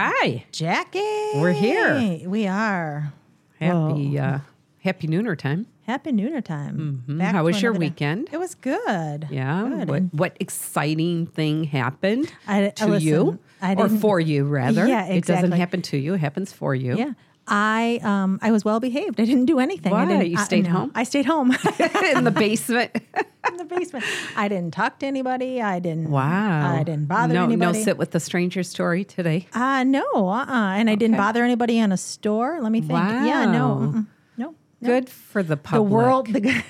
Hi. Jackie. We're here. We are. Happy uh, Happy Nooner time. Happy Nooner time. Mhm. How was your another day. weekend? It was good. Yeah. Good. What what exciting thing happened I- I to listen, you I or for you rather? Yeah, It doesn't happen to you. It happens for you. Yeah. I um I was well behaved. I didn't do anything. I Why? didn't, You I- stayed no. home? I stayed home In the basement. in the basement. I didn't talk to anybody. I didn't. wow. I didn't bother no, anybody. No sit with the stranger story today. Uh no. Uh. uh And I didn't bother anybody in a store. Let me think. Yeah. No. Wow. mm-mm. No. no. Good for the public. The world. The,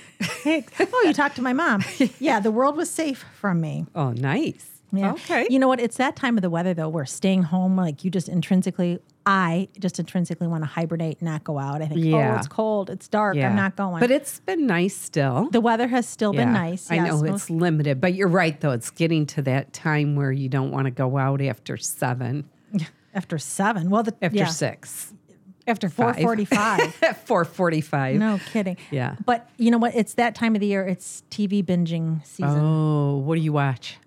oh, you talked to my mom. Yeah. The world was safe from me. Oh, nice. Yeah. Okay. You know what? It's that time of the weather though, where staying home, like you just intrinsically, I just intrinsically want to hibernate, and not go out. I think, oh, it's cold, it's dark, yeah. I'm not going. But it's been nice still. the weather has still been nice. I yes, know it's limited, but you're right though. It's getting to that time where you don't want to go out after seven, after seven. Well, the, after yeah, six, after four forty-five. four forty-five. no kidding. Yeah. But you know what? It's that time of the year. It's TV binging season. Oh, what do you watch?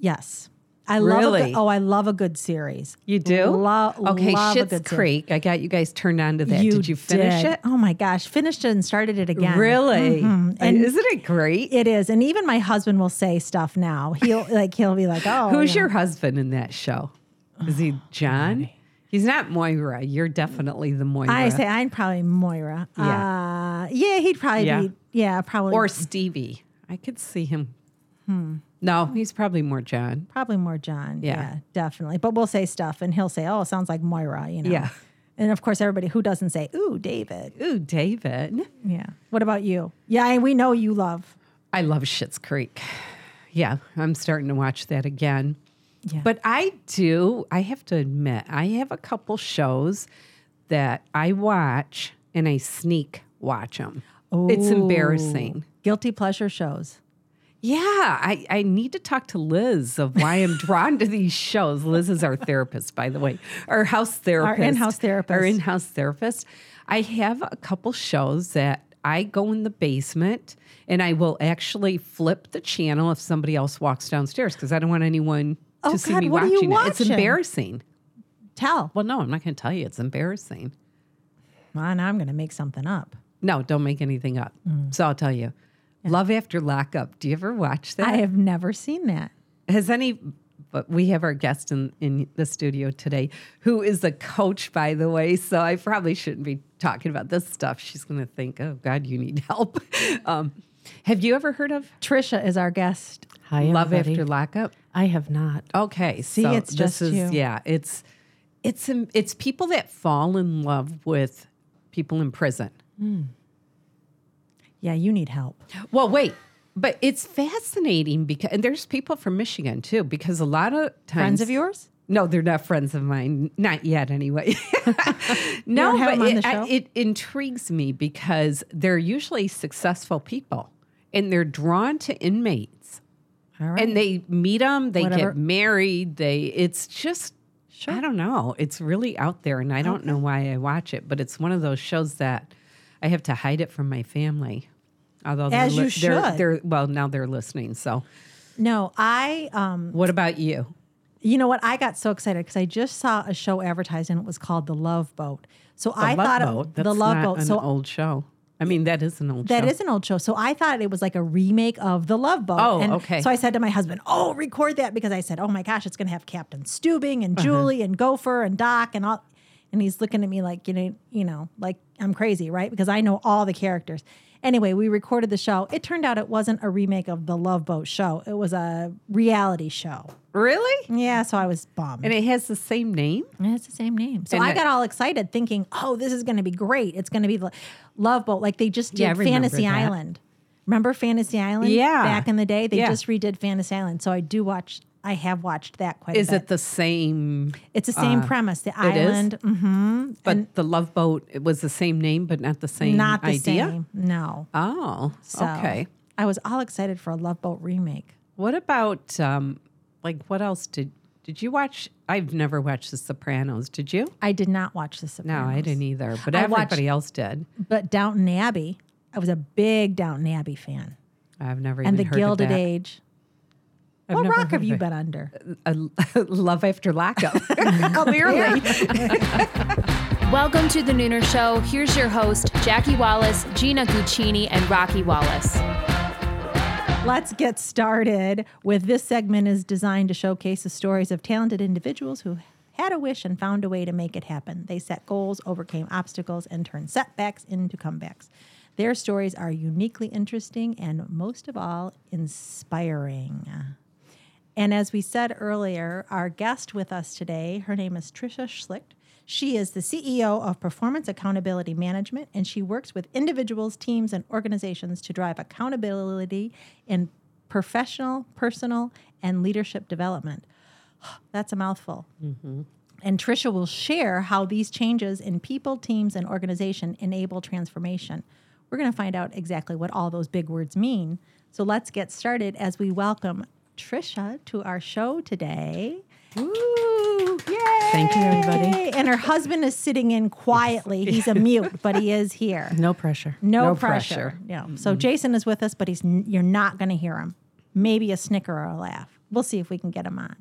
Yes. I love a good, oh, I love a good series. You do? Lo- okay, love Schitt's good series. Creek. I got you guys turned on to that. did you finish did. it? Oh my gosh, finished it and started it again. Really? Mhm. And isn't it great? It is, and even my husband will say stuff now. He'll like he'll be like, "Oh, Who's yeah. your husband in that show? Is he John? He's not Moira. You're definitely the Moira. I say I'm probably Moira. Yeah. uh, yeah, he'd probably Yeah. be, yeah, probably or Stevie. I could see him. No, he's probably more John. probably more John. Yeah. Yeah. definitely. But we'll say stuff, and he'll say, "Oh, it sounds like Moira," you know. Yeah. And of course, everybody who doesn't say, "Ooh, David." Ooh, David. Yeah. What about you? Yeah, and we know you love. I love Schitt's Creek. Yeah, I'm starting to watch that again. Yeah. But I do, I have to admit, I have a couple shows that I watch and I sneak watch them. It's embarrassing. Guilty pleasure shows. Yeah, I, I need to talk to Liz of why I'm drawn to these shows. Liz is our therapist, by the way, our house therapist. Our in-house therapist. Our in house therapist. I have a couple shows that I go in the basement and I will actually flip the channel if somebody else walks downstairs because I don't want anyone Oh, to see me you watching it. It's embarrassing. Tell. Well, no, I'm not going to tell you. It's embarrassing. Well, now I'm going to make something up. No, don't make anything up. Mm. So I'll tell you. Love After Lockup. Do you ever watch that? I have never seen that. Has any, but we have our guest in, in the studio today who is a coach, by the way. So I probably shouldn't be talking about this stuff. She's going to think, oh, God, you need help. Um, have you ever heard of Tricia is our guest. Hi, Love everybody. After Lockup? I have not. Okay. See, so it's this just is, you. Yeah. It's, it's, um, it's people that fall in love with people in prison. Yeah, you need help. Well, wait. But it's fascinating because, and there's people from Michigan too, because a lot of times. Friends of yours? No, they're not friends of mine. Not yet, anyway. no, but it, I- it intrigues me because they're usually successful people and they're drawn to inmates All right. and they meet them, they Whatever. get married. They, it's just, I don't know. It's really out there and I don't know why I watch it, but it's one of those shows that I have to hide it from my family. Although they're As you they're, should. they're well now they're listening. So, no, I um what about you? you know what? I got so excited because I just saw a show advertised and it was called The Love Boat. So I Love thought Boat. it, That's the Love Boat. an So old show. I mean, that is an old that show. is an old show. So I thought it was like a remake of The Love Boat. Oh, and okay. So I said to my husband, "Oh, record that," because I said, "Oh my gosh, it's going to have Captain Steubing and Uh-huh. Julie and Gopher and Doc and all." And he's looking at me like you know, you know, like I'm crazy, right? Because I know all the characters. Anyway, we recorded the show. It turned out it wasn't a remake of the Love Boat show. It was a reality show. Really? Yeah, so I was bummed. And it has the same name? Yeah, it's the same name. So And I it- got all excited thinking, oh, this is going to be great. It's going to be the Love Boat. Like they just did Yeah, Fantasy that. Island. Remember Fantasy Island? Yeah. Back in the day, they Yeah. just redid Fantasy Island. So I do watch, I have watched that quite Is a bit. it the same? it's the same uh, premise. The it is? island, hmm But the Love Boat it was the same name, but not the same not the idea. same. No. Oh, So okay. I was all excited for a Love Boat remake. What about um, like what else did did you watch? I've never watched The Sopranos. Did you? I did not watch The Sopranos. No, I didn't either. But I watched- everybody else did. But Downton Abbey, I was a big Downton Abbey fan. I've never And The Gilded of that. Age. what rock have you it. been under? A, love after lockup. Clearly. Welcome to the Nooner Show. Here's your host, Jackie Wallace, Gina Guccini, and Rocky Wallace. Let's get started with this segment is designed to showcase the stories of talented individuals who had a wish and found a way to make it happen. They set goals, overcame obstacles, and turned setbacks into comebacks. Their stories are uniquely interesting and most of all inspiring. And as we said earlier, our guest with us today, her name is Tricia Schlicht. She is the CEO of Performance Accountability Management, and she works with individuals, teams, and organizations to drive accountability in professional, personal, and leadership development. That's a mouthful. Mm-hmm. And Tricia will share how these changes in people, teams, and organization enable transformation. We're going to find out exactly what all those big words mean. So let's get started as we welcome Tricia to our show today. Woo! Yay! Thank you, everybody. And her husband is sitting in quietly. He's a mute, but he is here. No pressure. No, No pressure. pressure. Yeah. So Jason is with us, but he's you're not going to hear him. Maybe a snicker or a laugh. We'll see if we can get him on.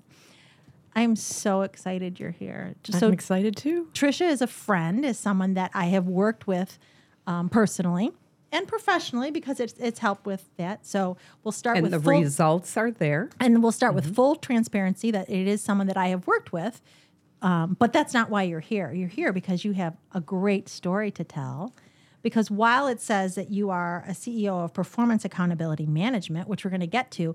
I'm so excited you're here. I'm So excited too. Trisha is a friend, is someone that I have worked with um, personally and professionally because it's it's helped with that. So we'll start and with the full, results are there. and we'll start with full transparency that it is someone that I have worked with. Um, but that's not why you're here. You're here because you have a great story to tell. Because while it says that you are a CEO of Performance Accountability Management, which we're going to get to,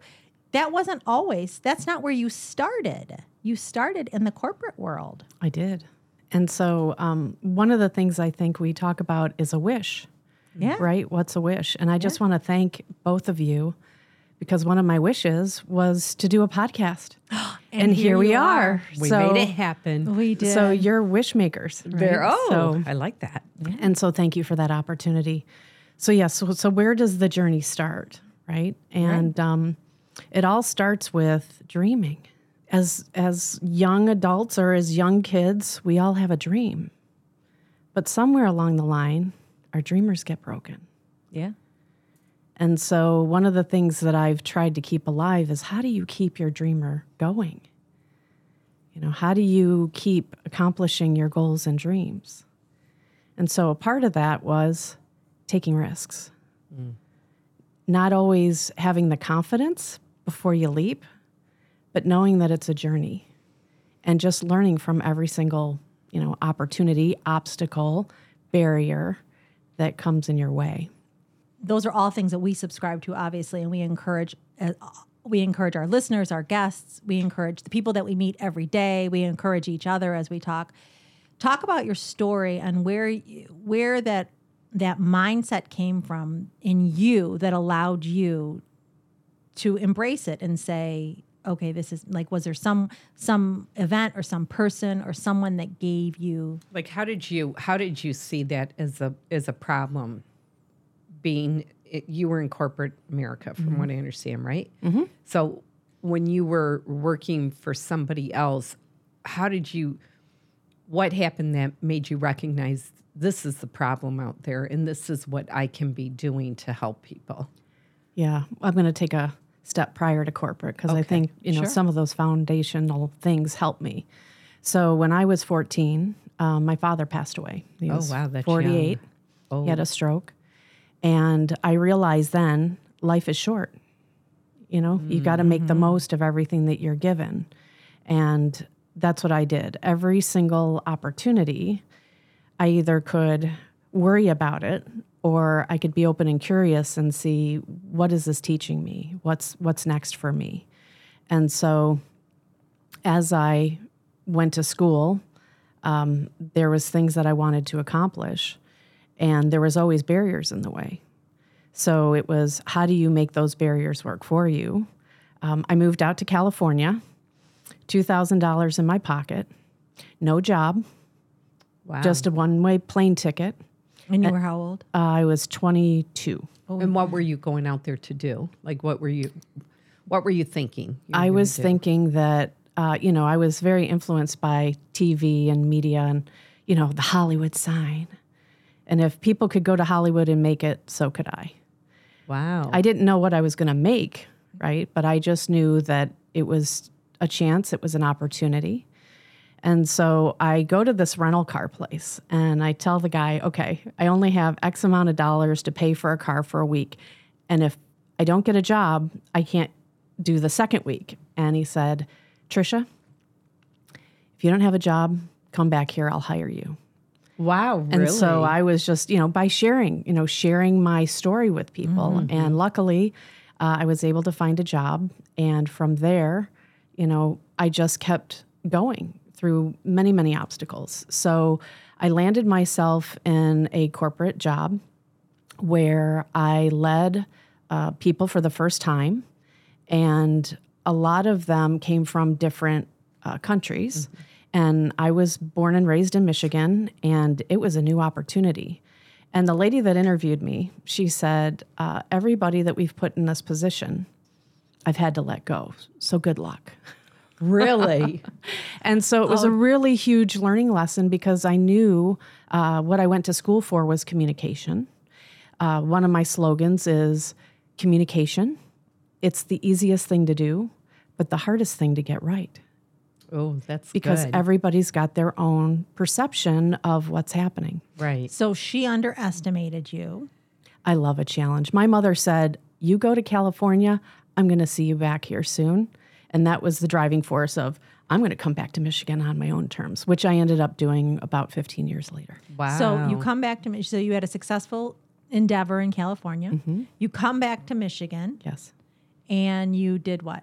that wasn't always, that's not where you started. You started in the corporate world. I did. And so, um, one of the things I think we talk about is a wish, Yeah. right? What's a wish? And I just want to thank both of you because one of my wishes was to do a podcast. and, here here, we are. are. We so, made it happen. We did. So, you're wish makers. Right? Oh, So, I like that. And so thank you for that opportunity. So yes, so, so where does the journey start, right? And um, it all starts with dreaming. As as young adults or as young kids, we all have a dream. But somewhere along the line, our dreamers get broken. Yeah. And so one of the things that I've tried to keep alive is how do you keep your dreamer going? You know, how do you keep accomplishing your goals and dreams? And so a part of that was taking risks. Mm. Not always having the confidence before you leap, but knowing that it's a journey and just learning from every single, you know, opportunity, obstacle, barrier that comes in your way. those are all things that we subscribe to obviously and we encourage uh, we encourage our listeners our guests. We encourage the people that we meet every day. We encourage each other as we talk. Talk about your story and where where that that mindset came from in you that allowed you to embrace it and say okay this is like was there some some event or some person or someone that gave you Like, how did you how did you see that as a as a problem? Being it, you were in corporate America, from what I understand, right? Mm-hmm. So when you were working for somebody else, how did you? What happened that made you recognize this is the problem out there, and this is what I can be doing to help people? Yeah, I'm going to take a step prior to corporate because I think you know sure. some of those foundational things help me. So when I was 14, um, my father passed away. He Oh, wow, that's 48. young. He had a stroke, and I realized then life is short. You know, you got to make Mm-hmm. the most of everything that you're given, and that's what I did. Every single opportunity, I either could worry about it or I could be open and curious and see what is this teaching me? What's what's next for me? And so as I went to school, um, there was things that I wanted to accomplish and there was always barriers in the way. So it was how do you make those barriers work for you? Um, I moved out to California, $2,000 in my pocket, no job, Wow. just a one way plane ticket. And you were how old Uh, I was 22. and what were you going out there to do? Like, what were you? What were you thinking? you were I was do? thinking that, uh, you know, I was very influenced by TV and media and, you know, the Hollywood sign. And if people could go to Hollywood and make it, so could I. Wow. I didn't know what I was going to make right? But I just knew that it was a chance, it was an opportunity. And so I go to this rental car place and I tell the guy, okay, I only have X amount of dollars to pay for a car for a week. And if I don't get a job, I can't do the second week. And he said, Tricia, if you don't have a job, come back here, I'll hire you. Wow, really? And so I was just, you know, by sharing, you know, sharing my story with people. And luckily, uh, I was able to find a job. And from there, you know, I just kept going through many, many obstacles. So I landed myself in a corporate job where I led uh, people for the first time. And a lot of them came from different uh, countries. And I was born and raised in Michigan, and it was a new opportunity. And the lady that interviewed me, she said, uh, Everybody that we've put in this position, I've had to let go. So good luck. really? And so it was a really huge learning lesson because I knew uh, what I went to school for was communication. Uh, one of my slogans is communication. It's the easiest thing to do, but the hardest thing to get right oh, that's because good. everybody's got their own perception of what's happening. right. So she underestimated you. I love a challenge. My mother said, You go to California, I'm going to see you back here soon. And that was the driving force of, I'm going to come back to Michigan on my own terms, which I ended up doing about 15 years later. Wow. So you come back to Mich- so you had a successful endeavor in California. Mm-hmm. You come back to Michigan Yes. and you did what?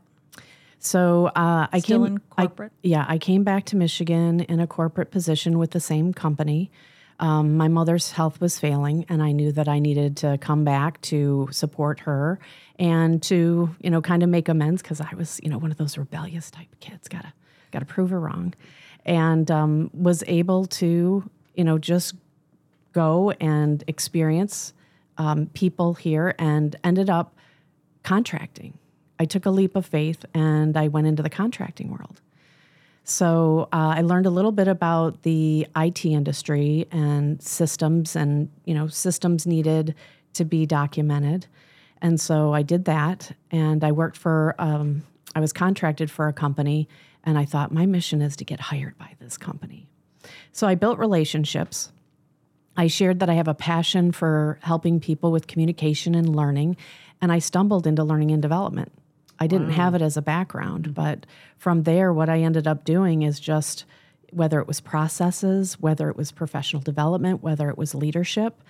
So uh, I Still came in I- yeah, I came back to Michigan in a corporate position with the same company. Um, my mother's health was failing, and I knew that I needed to come back to support her and to you know kind of make amends because I was you know one of those rebellious type kids. Gotta gotta prove her wrong, and um, was able to you know just go and experience um, people here and ended up contracting. I took a leap of faith and I went into the contracting world. So uh, I learned a little bit about the IT industry and systems, and you know, systems needed to be documented. And so I did that, and I worked for. Um, I was contracted for a company, and I thought my mission is to get hired by this company. So I built relationships. I shared that I have a passion for helping people with communication and learning, and I stumbled into learning and development. I didn't have it as a background, but from there, what I ended up doing is just whether it was processes, whether it was professional development, whether it was leadership,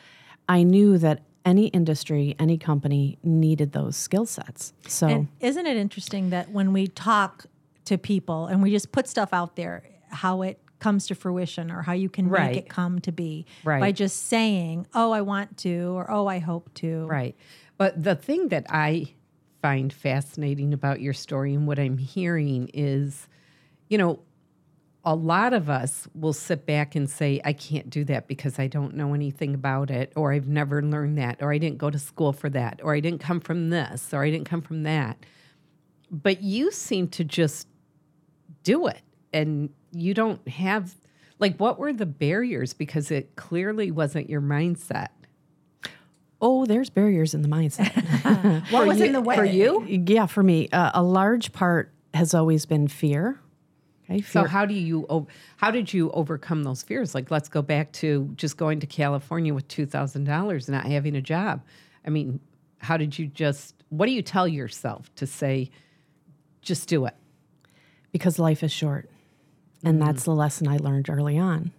I knew that any industry, any company needed those skill sets. So, And isn't it interesting that when we talk to people and we just put stuff out there, how it comes to fruition or how you can Right. make it come to be Right. by just saying, "Oh, I want to," or "Oh, I hope to." Right. But the thing that I find fascinating about your story and what I'm hearing is, you know, a lot of us will sit back and say, I can't do that because I don't know anything about it, or I've never learned that, or I didn't go to school for that, or I didn't come from this, or I didn't come from that. But you seem to just do it. And you don't have, like, what were the barriers? Because it clearly wasn't your mindset. oh, there's barriers in the mindset. What was in the way For you? yeah, for me, uh, a large part has always been fear. Okay, So how do you how did you overcome those fears? Like let's go back to just going to California with two thousand dollars and not having a job. I mean, how did you just? What do you tell yourself to say? Just do it. because life is short. And mm-hmm. that's the lesson I learned early on.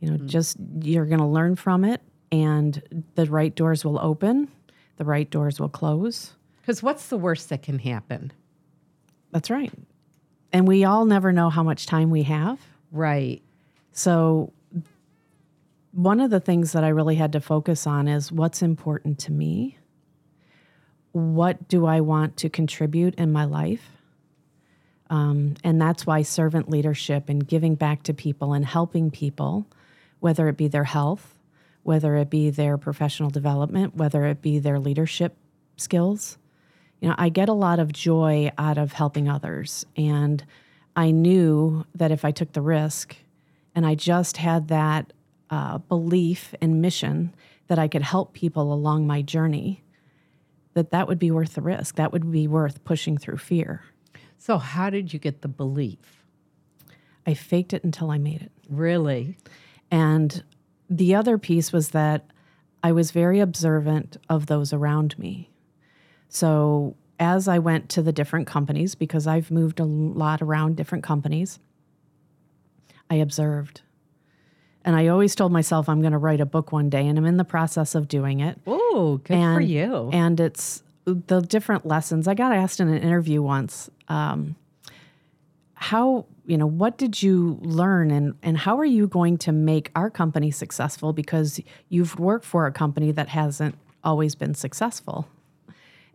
You know, mm. just you're going to learn from it, and the right doors will open, the right doors will close. Because what's the worst that can happen? That's right. And we all never know how much time we have. Right. So, one of the things that I really had to focus on is what's important to me. What do I want to contribute in my life? Um, and that's why servant leadership and giving back to people and helping people, whether it be their health, whether it be their professional development, whether it be their leadership skills. You know, I get a lot of joy out of helping others. And I knew that if I took the risk and I just had that uh, belief and mission that I could help people along my journey, that that would be worth the risk. That would be worth pushing through fear. So, how did you get the belief? I faked it until I made it. Really? And the other piece was that I was very observant of those around me. So as I went to the different companies, because I've moved a lot around different companies, I observed. And I always told myself I'm going to write a book one day, and I'm in the process of doing it. Oh, good and, for you. And it's the different lessons. I got asked in an interview once, um, how you know what did you learn and and how are you going to make our company successful because you've worked for a company that hasn't always been successful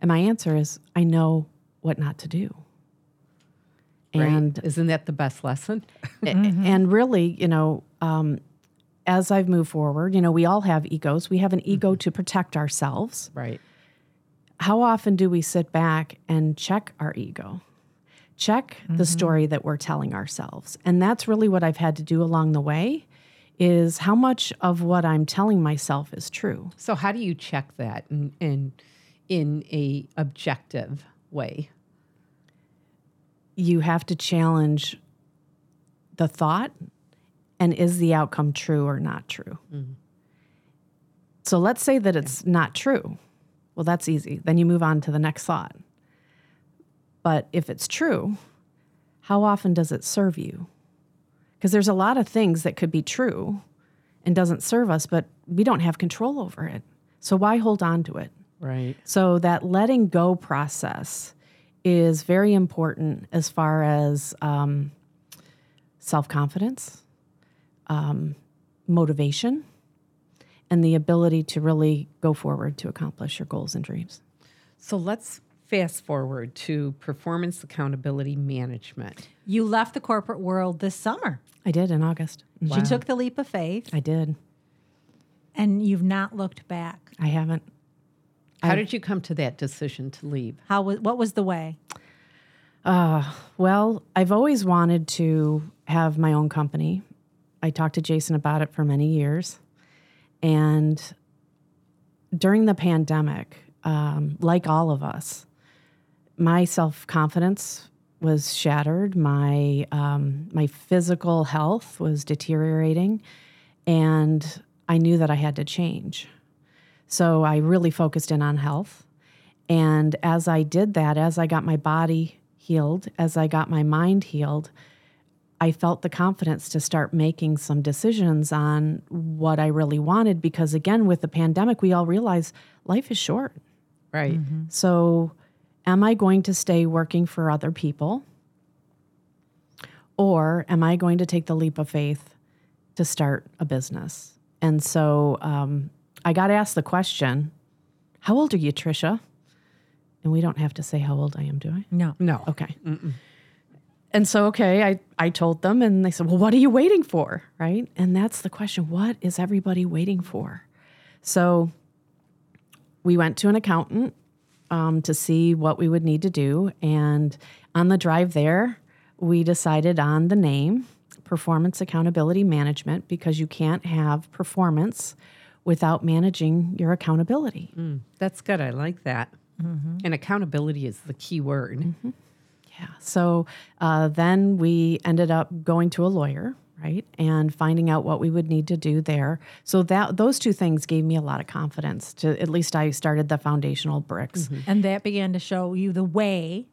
and my answer is i know what not to do Right? and isn't that the best lesson? and really you know um, as i've moved forward you know we all have egos we have an ego to protect ourselves right. how often do we sit back and check our ego? Check the story that we're telling ourselves. And that's really what I've had to do along the way is how much of what I'm telling myself is true. So, how do you check that and, in, in a objective way? You have to challenge the thought and is the outcome true or not true? Mm-hmm. So let's say that it's not true. Well, that's easy. Then you move on to the next thought. But if it's true, how often does it serve you? Because there's a lot of things that could be true and doesn't serve us, but we don't have control over it. So why hold on to it? Right. So that letting go process is very important as far as um, self confidence, um, motivation, and the ability to really go forward to accomplish your goals and dreams. So let's fast forward to performance accountability management. You left the corporate world this summer. I did in August. She took the leap of faith, I did. and you've not looked back. I haven't. How did you come to that decision to leave? How was what was the way? Well, I've always wanted to have my own company. I talked to Jason about it for many years. And during the pandemic, um, like all of us, my self confidence was shattered. My um, my physical health was deteriorating, and I knew that I had to change. So I really focused in on health. And as I did that, as I got my body healed, as I got my mind healed, I felt the confidence to start making some decisions on what I really wanted. Because again, with the pandemic, we all realize life is short. Right. So, am I going to stay working for other people? Or am I going to take the leap of faith to start a business? And so um, I got asked the question How old are you, Tricia? And we don't have to say how old I am, do I? No. No. Okay. And so, okay, I, I told them, and they said, Well, what are you waiting for? Right. And that's the question what is everybody waiting for? So, we went to an accountant um, to see what we would need to do. And on the drive there, we decided on the name Performance Accountability Management because you can't have performance without managing your accountability. Mm, that's good. I like that. Mm-hmm. And accountability is the key word. Mm-hmm. Yeah. So uh, then we ended up going to a lawyer, right, and finding out what we would need to do there. So that those two things gave me a lot of confidence. To at least I started the foundational bricks. Mm-hmm. And that began to show you the way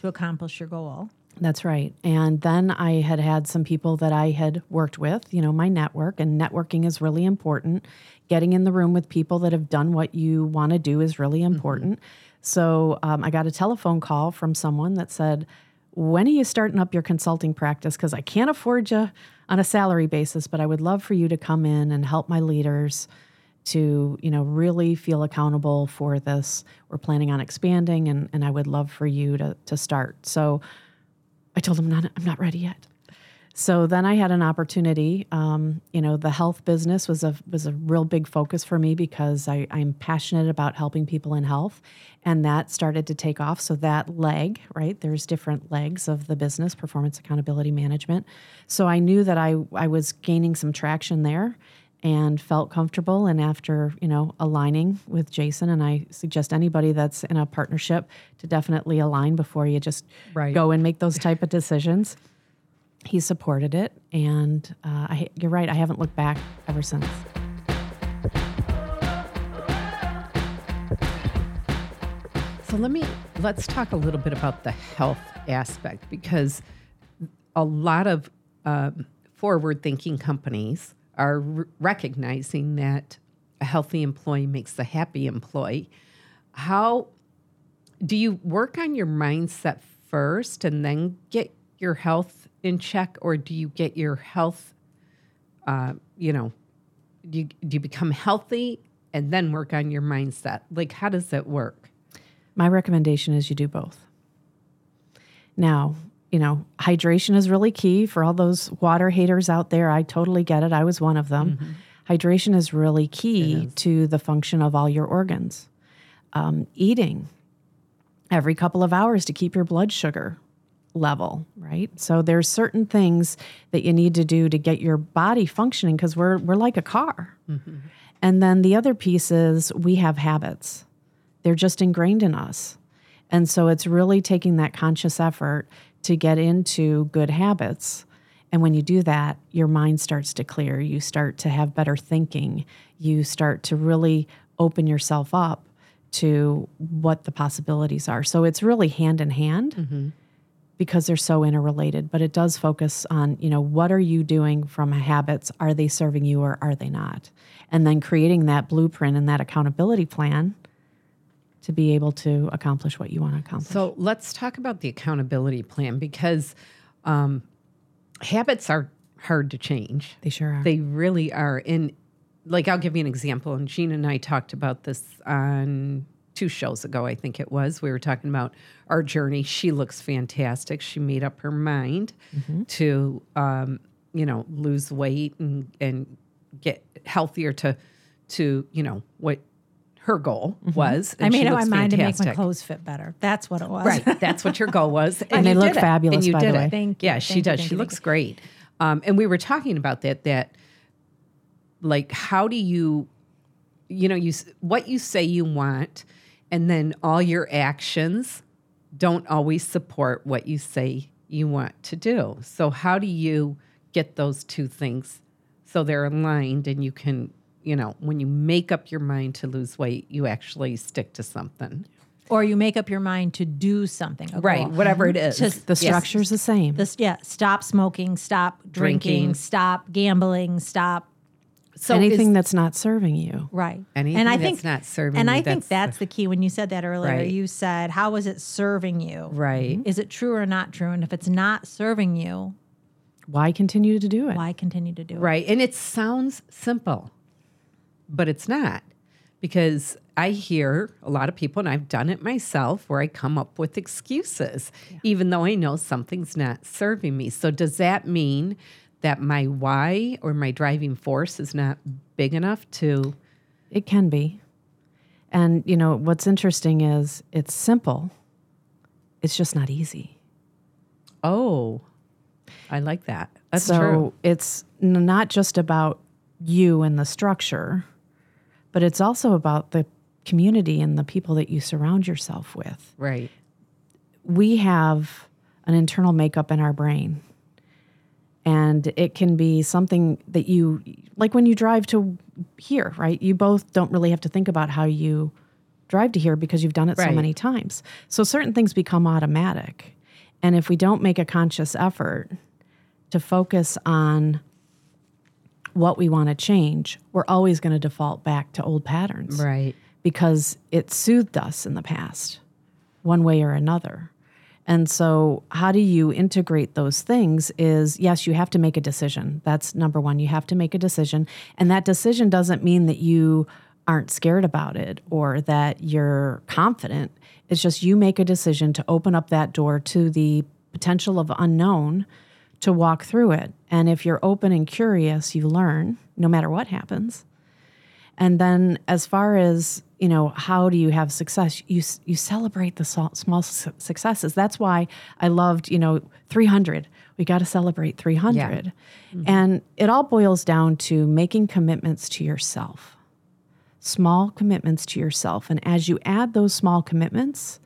to accomplish your goal. That's right. And then I had had some people that I had worked with, you know, my network, and networking is really important. Getting in the room with people that have done what you want to do is really important. So um, I got a telephone call from someone that said, When are you starting up your consulting practice? Because I can't afford you on a salary basis, but I would love for you to come in and help my leaders to you know really feel accountable for this we're planning on expanding and, and i would love for you to, to start so I told him not, I'm not ready yet. So then I had an opportunity. Um, you know, the health business was a was a real big focus for me because I, I'm passionate about helping people in health, and that started to take off. So that leg, right? There's different legs of the business, performance accountability management. So I knew that I I was gaining some traction there, and felt comfortable and after you know aligning with jason and i suggest anybody that's in a partnership to definitely align before you just Right. go and make those type of decisions he supported it and uh, I, you're right i haven't looked back ever since So let me let's talk a little bit about the health aspect because a lot of um, forward-thinking companies are r- recognizing that a healthy employee makes a happy employee. How do you work on your mindset first and then get your health in check, or do you get your health? Uh, you know, do you, do you become healthy and then work on your mindset? Like, how does that work? My recommendation is you do both. Now, you know, hydration is really key for all those water haters out there. I totally get it. I was one of them. Hydration is really key to the function of all your organs. Um, eating every couple of hours to keep your blood sugar level, right? So there's certain things that you need to do to get your body functioning because we're we're like a car. Mm-hmm. And then the other piece is we have habits. They're just ingrained in us. And so it's really taking that conscious effort to get into good habits. And when you do that, your mind starts to clear. You start to have better thinking. You start to really open yourself up to what the possibilities are. So it's really hand in hand mm-hmm. Because they're so interrelated, but it does focus on, you know, what are you doing from habits? Are they serving you or are they not? And then creating that blueprint and that accountability plan to be able to accomplish what you want to accomplish. So let's talk about the accountability plan because um, habits are hard to change. they sure are. They really are. And like, I'll give you an example. And Gina and I talked about this on two shows ago, I think it was. We were talking about our journey. She looks fantastic. She made up her mind to, um, you know, lose weight and, and get healthier to, to, you know, what her goal was. I and she made up my looks mind to make my clothes fit better. That's what it was. Right. That's what your goal was. And they look fabulous, And you by did the it. Thank you, Yeah, she thank you, does. thank she you, looks you. great. Um, and we were talking about that, that like, how do you, you know, you, what you say you want, and then all your actions don't always support what you say you want to do. So how do you get those two things so they're aligned and you can, you know, when you make up your mind to lose weight, you actually stick to something. Or you make up your mind to do something. a Right, whatever it is. Just- the Yes. structure's the same. This, yeah, stop smoking, stop drinking, Drinking. stop gambling, stop. So Anything is- that's not serving you. Right. Anything and I that's think not serving And you, I think that's- that's the key. When you said that earlier, Right. you said, "How is it serving you? Right. Is it true or not true? And if it's not serving you, Why continue to do it? why continue to do it? Right. And it sounds simple, but it's not because I hear a lot of people, and I've done it myself, where I come up with excuses, even though I know something's not serving me. So, does that mean that my why or my driving force is not big enough to? It can be. And, you know, what's interesting is it's simple, it's just not easy. Oh, I like that. That's so true. it's not just about you and the structure, but it's also about the community and the people that you surround yourself with. Right. we have an internal makeup in our brain. And it can be something that you, like when you drive to here, right? You both don't really have to think about how you drive to here because you've done it so many times. So certain things become automatic. And if we don't make a conscious effort to focus on what we want to change, we're always going to default back to old patterns Right. because it soothed us in the past, one way or another. And so, how do you integrate those things? Is yes, you have to make a decision. That's number one. You have to make a decision. And that decision doesn't mean that you aren't scared about it or that you're confident. It's just you make a decision to open up that door to the potential of unknown to walk through it. And if you're open and curious, you learn no matter what happens. And then, as far as you know, how do you have success? You you celebrate the small, successes. That's why I loved you know 300 We got to celebrate 300. Mm-hmm. And it all boils down to making commitments to yourself, small commitments to yourself. And as you add those small commitments,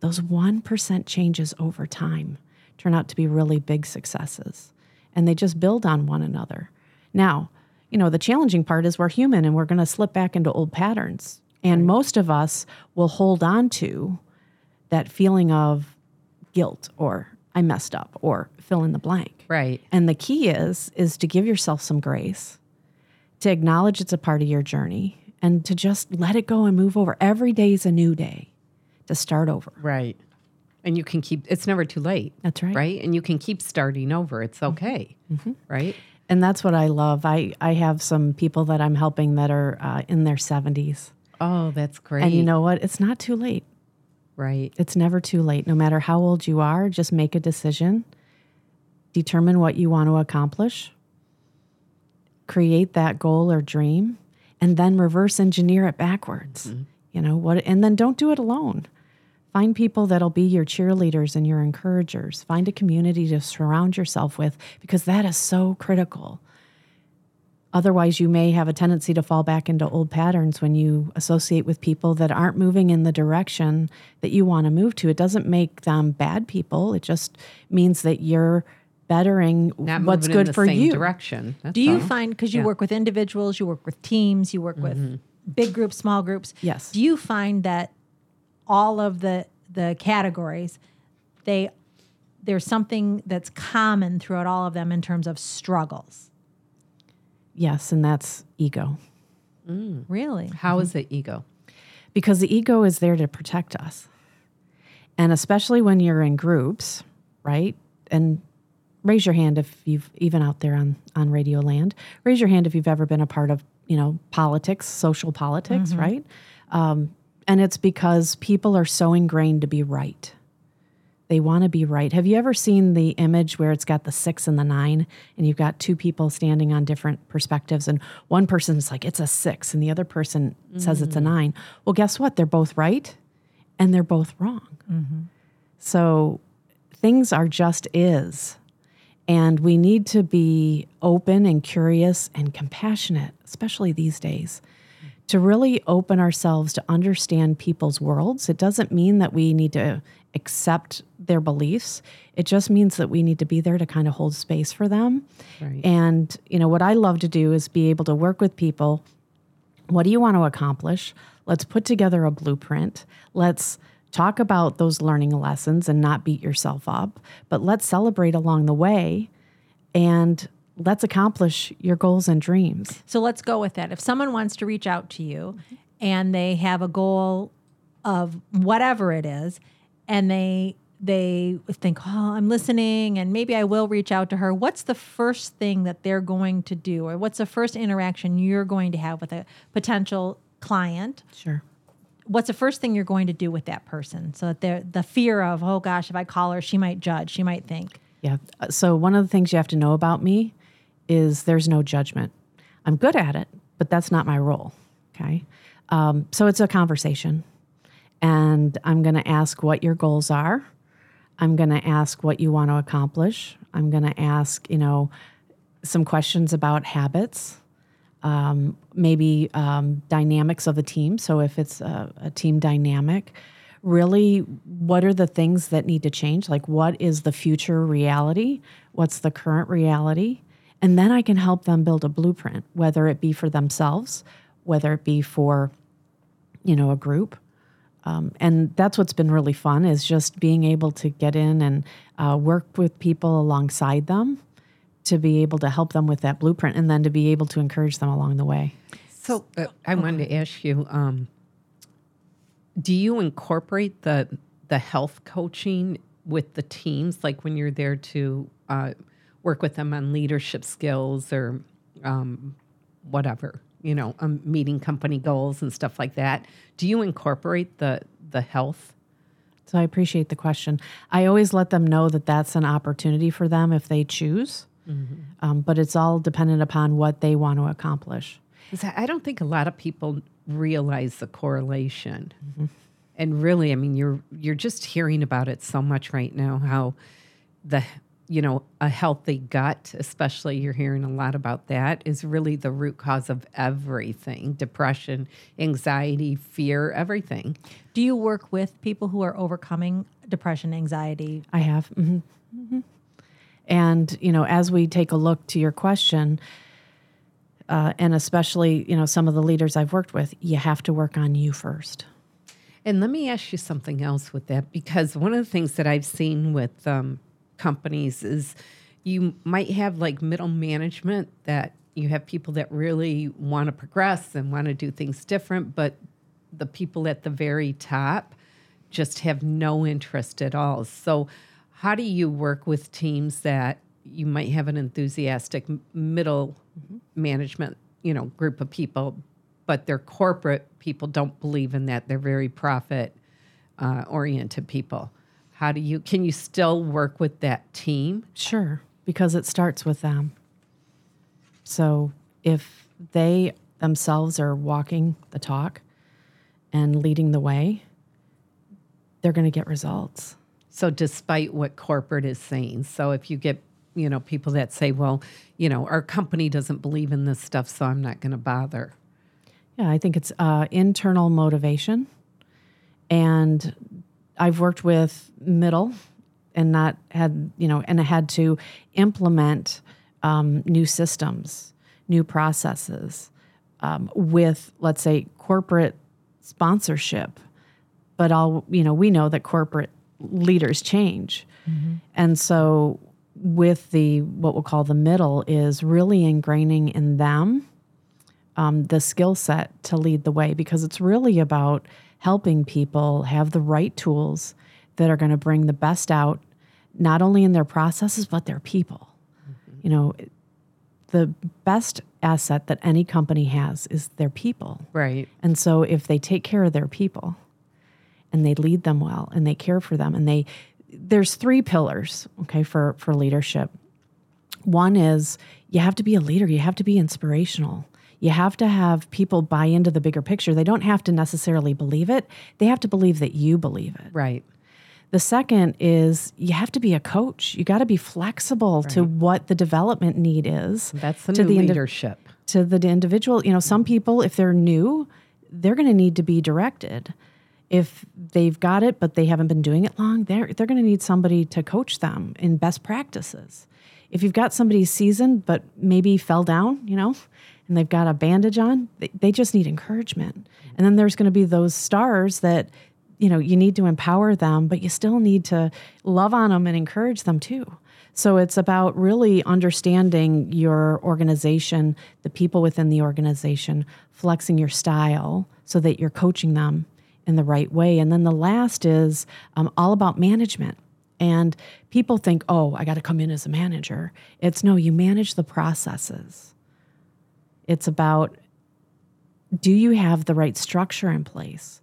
those 1% changes over time turn out to be really big successes. And they just build on one another. Now, you know, the challenging part is we're human and we're going to slip back into old patterns. And most of us will hold on to that feeling of guilt or I messed up or fill in the blank. Right. And the key is is to give yourself some grace, to acknowledge it's a part of your journey and to just let it go and move over. Every day is a new day to start over. Right. And you can keep, it's never too late. That's right. Right. And you can keep starting over. It's mm-hmm. okay. Mm-hmm. Right. And that's what I love. I, I have some people that I'm helping that are uh, in their 70s. Oh, that's great. And you know what? It's not too late. right. It's never too late. No matter how old you are, just make a decision, determine what you want to accomplish, create that goal or dream, and then reverse engineer it backwards. You know what? And then don't do it alone. Find people that'll be your cheerleaders and your encouragers. Find a community to surround yourself with because that is so critical. Otherwise, you may have a tendency to fall back into old patterns when you associate with people that aren't moving in the direction that you want to move to. It doesn't make them bad people. It just means that you're bettering Not what's good in the for same you. direction. That's Do you all. find because you Yeah. work with individuals, you work with teams, you work with mm-hmm. big groups, small groups? Yes. Do you find that all of the the categories they there's something that's common throughout all of them in terms of struggles? Yes, and that's ego. Mm. Really? How is mm-hmm. the ego? because the ego is there to protect us. And especially when you're in groups, right? And raise your hand if you've even out there on on Radio Land. Raise your hand if you've ever been a part of you know politics, social politics, mm-hmm. right? Um, and it's because people are so ingrained to be right. They want to be right. Have you ever seen the image where it's got the six and the nine, and you've got two people standing on different perspectives, and one person's like, it's a six, and the other person says it's a mm. nine? Well, guess what? They're both right and they're both wrong. Mm-hmm. So things are just is. And we need to be open and curious and compassionate, especially these days, to really open ourselves to understand people's worlds. It doesn't mean that we need to accept their beliefs. It just means that we need to be there to kind of hold space for them. Right. And, you know, what I love to do is be able to work with people what do you want to accomplish? Let's put together a blueprint. Let's talk about those learning lessons and not beat yourself up, but let's celebrate along the way and let's accomplish your goals and dreams. So let's go with that. If someone wants to reach out to you and they have a goal of whatever it is, and they they think, oh, I'm listening, and maybe I will reach out to her. What's the first thing that they're going to do, or what's the first interaction you're going to have with a potential client? Sure. What's the first thing you're going to do with that person, so that they're the fear of, oh gosh, if I call her, she might judge, she might think. Yeah. So one of the things you have to know about me is there's no judgment. I'm good at it, but that's not my role. Okay. Um, so it's a conversation. And I'm going to ask what your goals are. I'm going to ask what you want to accomplish. I'm going to ask, you know, some questions about habits, um, maybe um, dynamics of the team. So if it's a, a team dynamic, really, what are the things that need to change? Like, what is the future reality? What's the current reality? And then I can help them build a blueprint, whether it be for themselves, whether it be for, you know, a group. Um, and that's what's been really fun is just being able to get in and uh, work with people alongside them to be able to help them with that blueprint and then to be able to encourage them along the way. So uh, I wanted to ask you: um, Do you incorporate the the health coaching with the teams, like when you're there to uh, work with them on leadership skills or um, whatever, you know, um, meeting company goals and stuff like that? Do you incorporate the the health? So I appreciate the question. I always let them know that that's an opportunity for them if they choose, um, but it's all dependent upon what they want to accomplish. I I don't think a lot of people realize the correlation. And really, I mean, you're you're just hearing about it so much right now. How the you know, a healthy gut, especially you're hearing a lot about that, is really the root cause of everything depression, anxiety, fear, everything. Do you work with people who are overcoming depression, anxiety? I have. hmm hmm And, you know, as we take a look to your question, uh, and especially, you know, some of the leaders I've worked with, you have to work on you first. And let me ask you something else with that, because one of the things that I've seen with um, companies is you might have like middle management that you have people that really want to progress and want to do things different, but the people at the very top just have no interest at all. So, how do you work with teams that you might have an enthusiastic middle management, you know, group of people, but their corporate people don't believe in that. They're very profit uh, oriented people. How do you can you still work with that team? Sure, because it starts with them. So if they themselves are walking the talk and leading the way, they're going to get results. So despite what corporate is saying, so if you get you know people that say, well, you know, our company doesn't believe in this stuff, so I'm not going to bother. Yeah, I think it's uh, internal motivation. And I've worked with middle and not had, you know, and I had to implement um, new systems, new processes um, with, let's say, corporate sponsorship. But all, you know, we know that corporate leaders change. And so with the, what we'll call the middle, is really ingraining in them um, the skill set to lead the way because it's really about helping people have the right tools that are going to bring the best out, not only in their processes, but their people. Mm-hmm. You know, the best asset that any company has is their people. Right. And so if they take care of their people and they lead them well and they care for them and they there's three pillars, okay, for for leadership. One is you have to be a leader, you have to be inspirational. You have to have people buy into the bigger picture. They don't have to necessarily believe it. They have to believe that you believe it. Right. The second is you have to be a coach. You got to be flexible to what the development need is. That's the to new indi- leadership. to the individual. You know, some people, if they're new, they're going to need to be directed. If they've got it, but they haven't been doing it long, they're they're going to need somebody to coach them in best practices. If you've got somebody seasoned but maybe fell down, you know, and they've got a bandage on, they, they just need encouragement. And then there's going to be those stars that you know you need to empower them, but you still need to love on them and encourage them too. So it's about really understanding your organization, the people within the organization, flexing your style so that you're coaching them in the right way. And then the last is um, all about management. And people think, oh, I got to come in as a manager. It's no, you manage the processes. It's about do you have the right structure in place?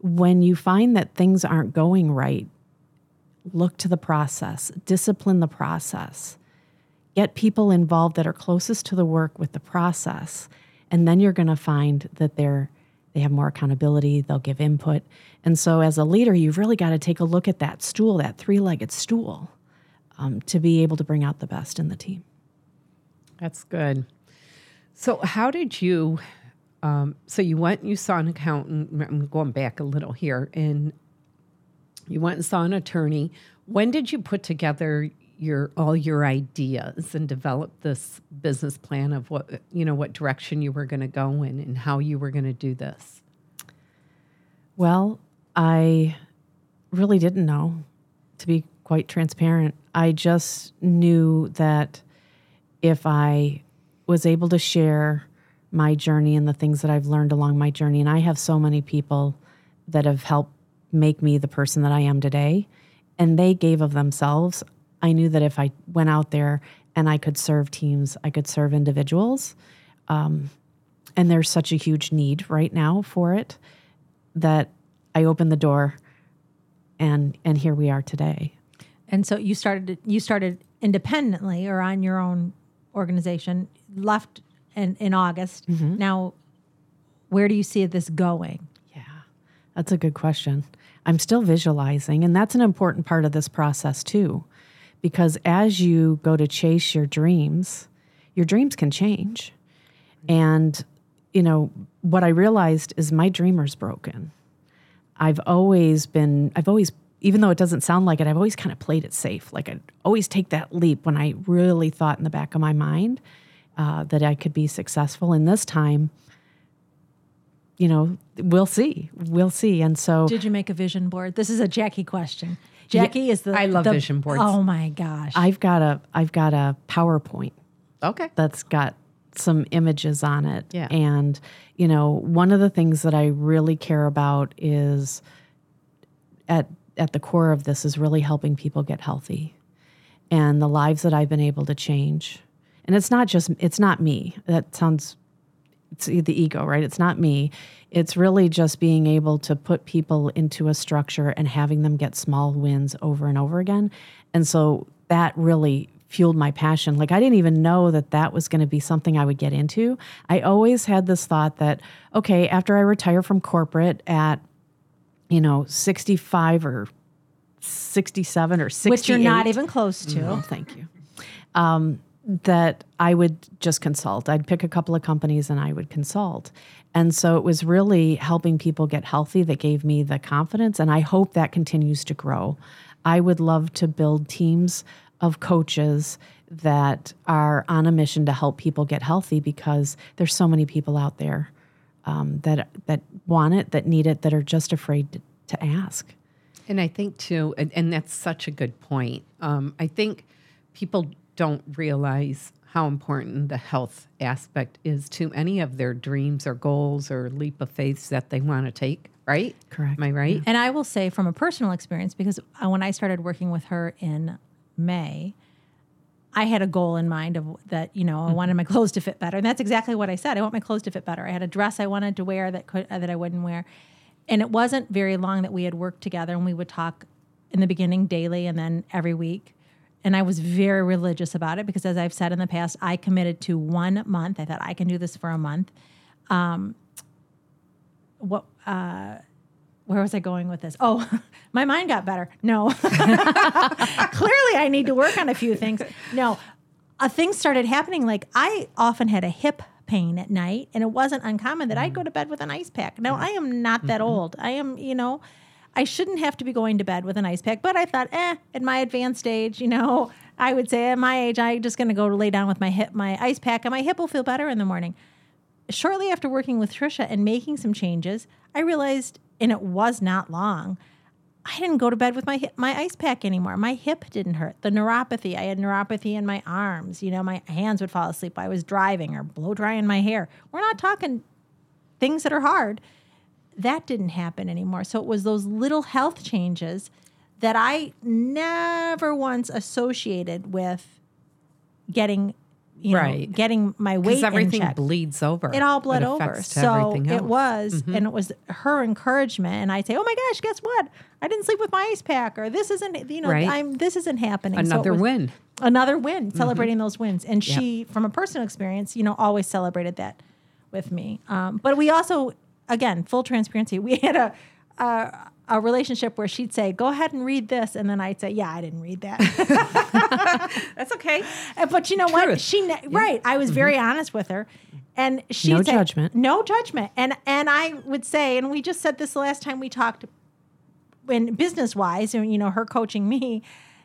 When you find that things aren't going right, look to the process, discipline the process, get people involved that are closest to the work with the process, and then you're going to find that they're they have more accountability, they'll give input. And so as a leader, you've really got to take a look at that stool, that three-legged stool, um, to be able to bring out the best in the team. That's good. So, how did you? Um, so you went and you saw an accountant. I'm going back a little here, and you went and saw an attorney. When did you put together your all your ideas and develop this business plan of what you know what direction you were going to go in and how you were going to do this? Well, I really didn't know, to be quite transparent. I just knew that if I was able to share my journey and the things that I've learned along my journey, and I have so many people that have helped make me the person that I am today, and they gave of themselves. I knew that if I went out there and I could serve teams, I could serve individuals. Um, and there's such a huge need right now for it that I opened the door and and here we are today. And so you started you started independently or on your own organization, left in, in August. Mm-hmm. Now, where do you see this going? Yeah. That's a good question. I'm still visualizing and that's an important part of this process too because as you go to chase your dreams, your dreams can change. And, you know, what I realized is my dreamer's broken. I've always been, I've always, even though it doesn't sound like it, I've always kind of played it safe. Like I'd always take that leap when I really thought in the back of my mind uh, that I could be successful. And this time, you know, we'll see. We'll see. And so, Did you make a vision board? This is a Jackie question. Jackie is the I love the- vision boards. Oh my gosh. I've got a, I've got a PowerPoint Okay. that's got some images on it. Yeah. And, you know, one of the things that I really care about is at at the core of this is really helping people get healthy and the lives that I've been able to change. And it's not just it's not me. That sounds it's the ego, right? It's not me. It's really just being able to put people into a structure and having them get small wins over and over again. And so that really fueled my passion. Like I didn't even know that that was going to be something I would get into. I always had this thought that okay, after I retire from corporate at you know, 65 or 67 or 68 which you're not even close to. Oh, thank you. Um, that I would just consult. I'd pick a couple of companies and I would consult. And so it was really helping people get healthy that gave me the confidence. And I hope that continues to grow. I would love to build teams of coaches that are on a mission to help people get healthy because there's so many people out there um, that that want it, that need it, that are just afraid to, to ask. And I think too, and, and that's such a good point. Um, I think people don't realize how important the health aspect is to any of their dreams or goals or leap of faith that they want to take. Right? Correct. Am I right? And I will say from a personal experience, because uh, when I started working with her in May, I had a goal in mind of that, you know, I wanted my clothes to fit better. And that's exactly what I said. I want my clothes to fit better. I had a dress I wanted to wear that could uh, that I wouldn't wear. And it wasn't very long that we had worked together and we would talk in the beginning daily and then every week. And I was very religious about it because as I've said in the past, I committed to one month. I thought I can do this for a month. Um, what uh, where was I going with this? Oh, my mind got better. No. Clearly, I need to work on a few things. No, uh, things started happening. Like, I often had a hip pain at night, and it wasn't uncommon that I'd go to bed with an ice pack. Now, I am not that old. I am, you know, I shouldn't have to be going to bed with an ice pack, but I thought, eh, at my advanced age, you know, I would say at my age, I'm just going to go lay down with my hip, my ice pack, and my hip will feel better in the morning shortly after working with Tricia and making some changes, I realized, and it was not long, I didn't go to bed with my hip, my ice pack anymore. My hip didn't hurt. The neuropathy, I had neuropathy in my arms. You know, my hands would fall asleep. I was driving or blow drying my hair. We're not talking things that are hard. That didn't happen anymore. So it was those little health changes that I never once associated with getting, you Right. know, getting my weight everything bleeds over. it all bled over. So it was, and it was her encouragement. And I'd say, "Oh my gosh, guess what? I didn't sleep with my ice pack, or this isn't, you know, Right. I'm this isn't happening." So another was win. another win, celebrating those wins. And she, from a personal experience, you know, always celebrated that with me. Um, but we also, again, full transparency, we had a. a a relationship where she'd say, "Go ahead and read this," and then I'd say, "Yeah, I didn't read that." That's okay. Uh, but you know what? She ne- right. I was very honest with her, and she No said- judgment. No judgment. And and I would say, and we just said this the last time we talked, when business wise, and you know, her coaching me.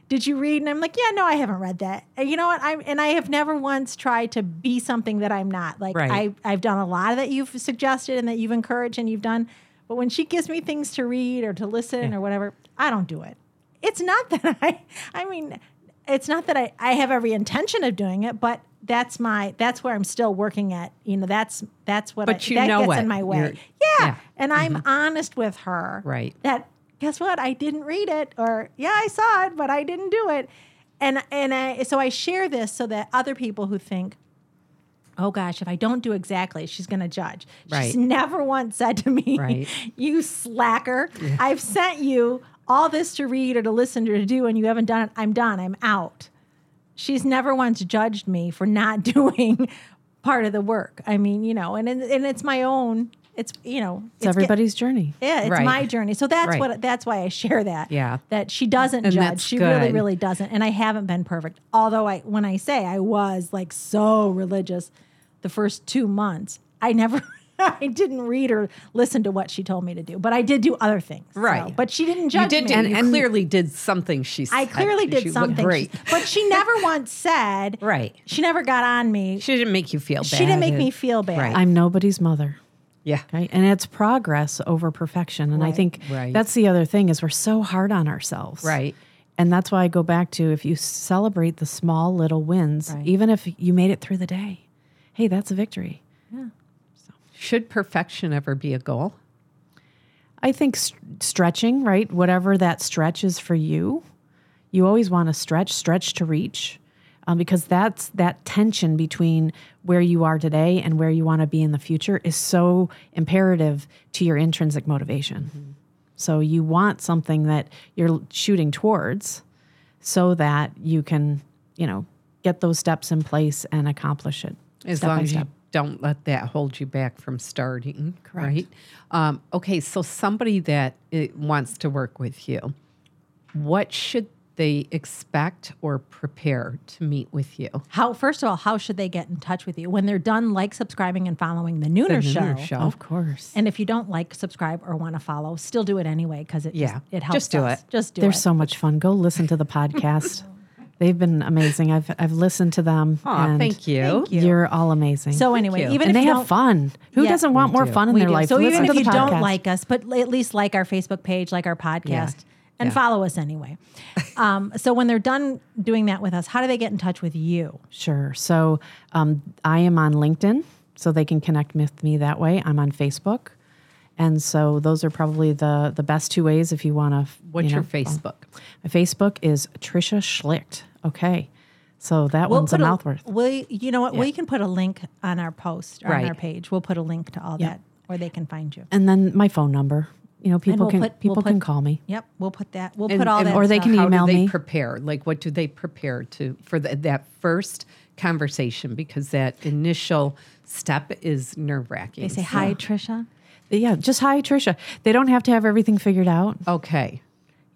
Did you read? And I'm like, yeah, no, I haven't read that. And you know what? I'm and I have never once tried to be something that I'm not. Like Right. I I've done a lot that you've suggested and that you've encouraged and you've done. But when she gives me things to read or to listen or whatever, I don't do it. It's not that I I mean, it's not that I, I have every intention of doing it, but that's my that's where I'm still working at. You know, that's that's what But I, you that know gets it. in my way. You're- yeah. yeah. And I'm mm-hmm. honest with her. Right. That guess what? I didn't read it or yeah, I saw it, but I didn't do it. And and I, so I share this so that other people who think oh gosh, if I don't do exactly, she's going to judge. She's never once said to me, Right. you slacker, I've sent you all this to read or to listen or to do, and you haven't done it. I'm done. I'm out. She's never once judged me for not doing part of the work. I mean, you know, and, and it's my own. it's you know It's everybody's journey. yeah, it's Right. my journey. So that's Right. what that's why I share that. Yeah. That she doesn't And judge. She really, really doesn't. And I haven't been perfect. Although I when I say I was like so religious the first two months, I never I didn't read or listen to what she told me to do. But I did do other things. So- Right. but she didn't You judge did. me. And, you clearly did something. She. said. I clearly did looked something. Great. But she never once said Right. She never got on me. She didn't make you feel bad. She didn't make me feel bad. Right. I'm nobody's mother. Yeah. Okay. And it's progress over perfection. And I think Right. that's the other thing is we're so hard on ourselves. Right. And that's why I go back to if you celebrate the small little wins, Right. even if you made it through the day, hey, that's a victory. Yeah. Should perfection ever be a goal? I think st- stretching, right? Whatever that stretch is for you, you always want to stretch, stretch to reach, um, because that's that tension between where you are today and where you want to be in the future is so imperative to your intrinsic motivation. So you want something that you're shooting towards, so that you can, you know, get those steps in place and accomplish it. As step long by as you don't let that hold you back from starting. Right. Um, okay. So somebody that uh, wants to work with you, what should they expect or prepare to meet with you? How first of all, how should they get in touch with you when they're done like subscribing and following the Nooner, Nooner show? Show. Of course. And if you don't like, subscribe, or want to follow, still do it anyway because it Yeah, just, it helps. just do us. it. Just do They're it. so much fun. Go listen to the podcast. They've been amazing. I've I've listened to them. Aw, and thank you. Thank you. You're all amazing. So anyway, you. even and if they you have don't, fun. Who Yeah. doesn't want more do. fun in we their do. life? So Listen even to if the you don't podcast. like us, but at least like our Facebook page, like our podcast, and Yeah. follow us anyway. um, so when they're done doing that with us, how do they get in touch with you? Sure. So um, I am on LinkedIn, so they can connect with me that way. I'm on Facebook. And so those are probably the the best two ways if you want to. What's your Facebook? My Facebook is Tricia Schlicht. Okay. So that one's a put mouth worth. We, you know what? We can put a link on our post or on our page. We'll put a link to all that where they can find you. And then my phone number. You know, people we'll can put- we'll people can call me. Yep, we'll put that. We'll And- put all and- that. or they stuff. can How email do they me. prepare? Like, what do they prepare to for the, that first conversation? Because that initial step is nerve wracking. They say hi, Tricia. Yeah, just hi Tricia. They don't have to have everything figured out. Okay.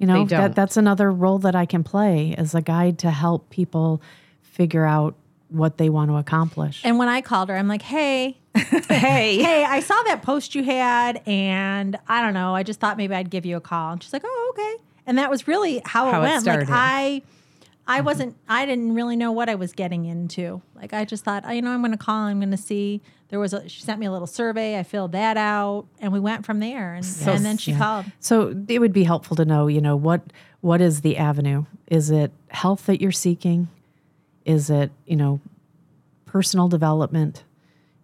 You know, They don't. that that's another role that I can play as a guide to help people figure out what they want to accomplish. And when I called her, I'm like, hey, Hey. hey, I saw that post you had, and I don't know. I just thought maybe I'd give you a call. And she's like, oh, okay. And that was really how it How it went. started. Like I, I wasn't. I didn't really know what I was getting into. Like I just thought, oh, you know, I'm going to call. I'm going to see. There was a. She sent me a little survey. I filled that out, and we went from there. And, and then she called. So it would be helpful to know, you know, what what is the avenue? Is it health that you're seeking? Is it, you know, personal development?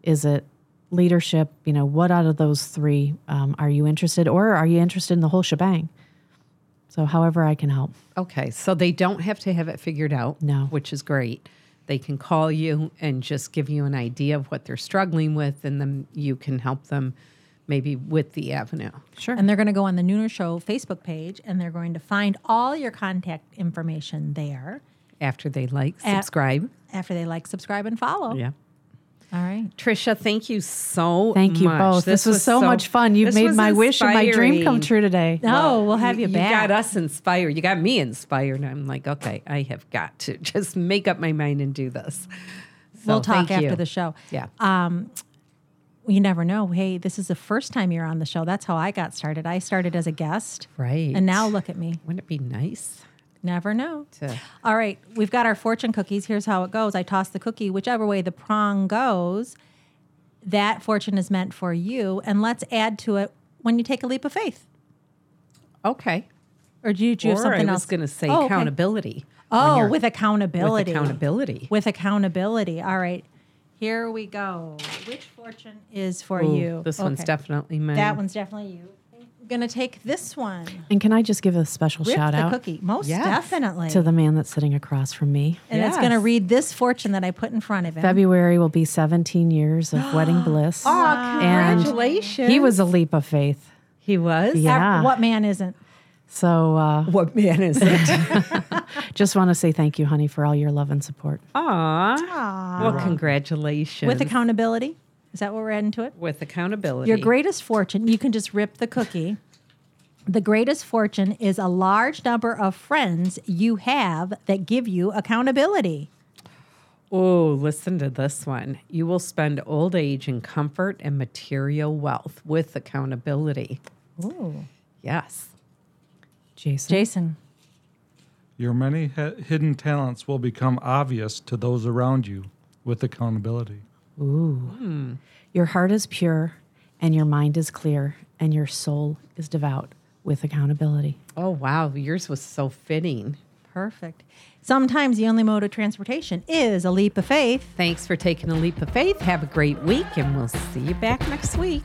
Is it leadership? You know, what out of those three um, are you interested, or are you interested in the whole shebang? So, however, I can help. Okay. So they don't have to have it figured out. No. Which is great. They can call you and just give you an idea of what they're struggling with, and then you can help them maybe with the avenue. Sure. And they're going to go on the Nooner Show Facebook page, and they're going to find all your contact information there After they like, At- subscribe. after they like, subscribe, and follow. Yeah. All right. Tricia, thank you so Thank you much. both. This, was, so, much fun. You've made was my wish and my dream come true today. No, oh, we'll have you, you back. You got us inspired. You got me inspired. I'm like, okay, I have got to just make up my mind and do this. So we'll talk after you. the show. Yeah. Um, you never know. Hey, this is the first time you're on the show. That's how I got started. I started as a guest. right. And now look at me. wouldn't it be nice Never know. All right, we've got our fortune cookies. Here's how it goes. I toss the cookie, whichever way the prong goes, that fortune is meant for you. And let's add to it when you take a leap of faith. Okay. Or do you, do you have something I else? was going to say Oh, accountability. Oh, when Oh, with accountability. With accountability. With accountability. All right. Here we go. Which fortune is for Ooh, you? This one's definitely mine. That one's definitely you. I'm going to take this one. And can I just give a special Rip shout the out cookie. Most Yes. definitely. to the man that's sitting across from me? and it's going to read this fortune that I put in front of him. February will be 17 years of wedding bliss. Oh, And congratulations. He was a leap of faith. He was? Yeah. Ev- What man isn't? So uh, What man is it? just want to say thank you, honey, for all your love and support. Aw. Well, congratulations. With accountability? Is that what we're adding to it? With accountability. Your greatest fortune, you can just rip the cookie. The greatest fortune is a large number of friends you have that give you accountability. Oh, listen to this one. You will spend old age in comfort and material wealth with accountability. Ooh. Yes. Jason. Jason. Your many hi- hidden talents will become obvious to those around you with accountability. Hmm. Your heart is pure and your mind is clear and your soul is devout with accountability. Oh, wow. Yours was so fitting. Perfect. Sometimes the only mode of transportation is a leap of faith. Thanks for taking a leap of faith. Have a great week, and we'll see you back next week.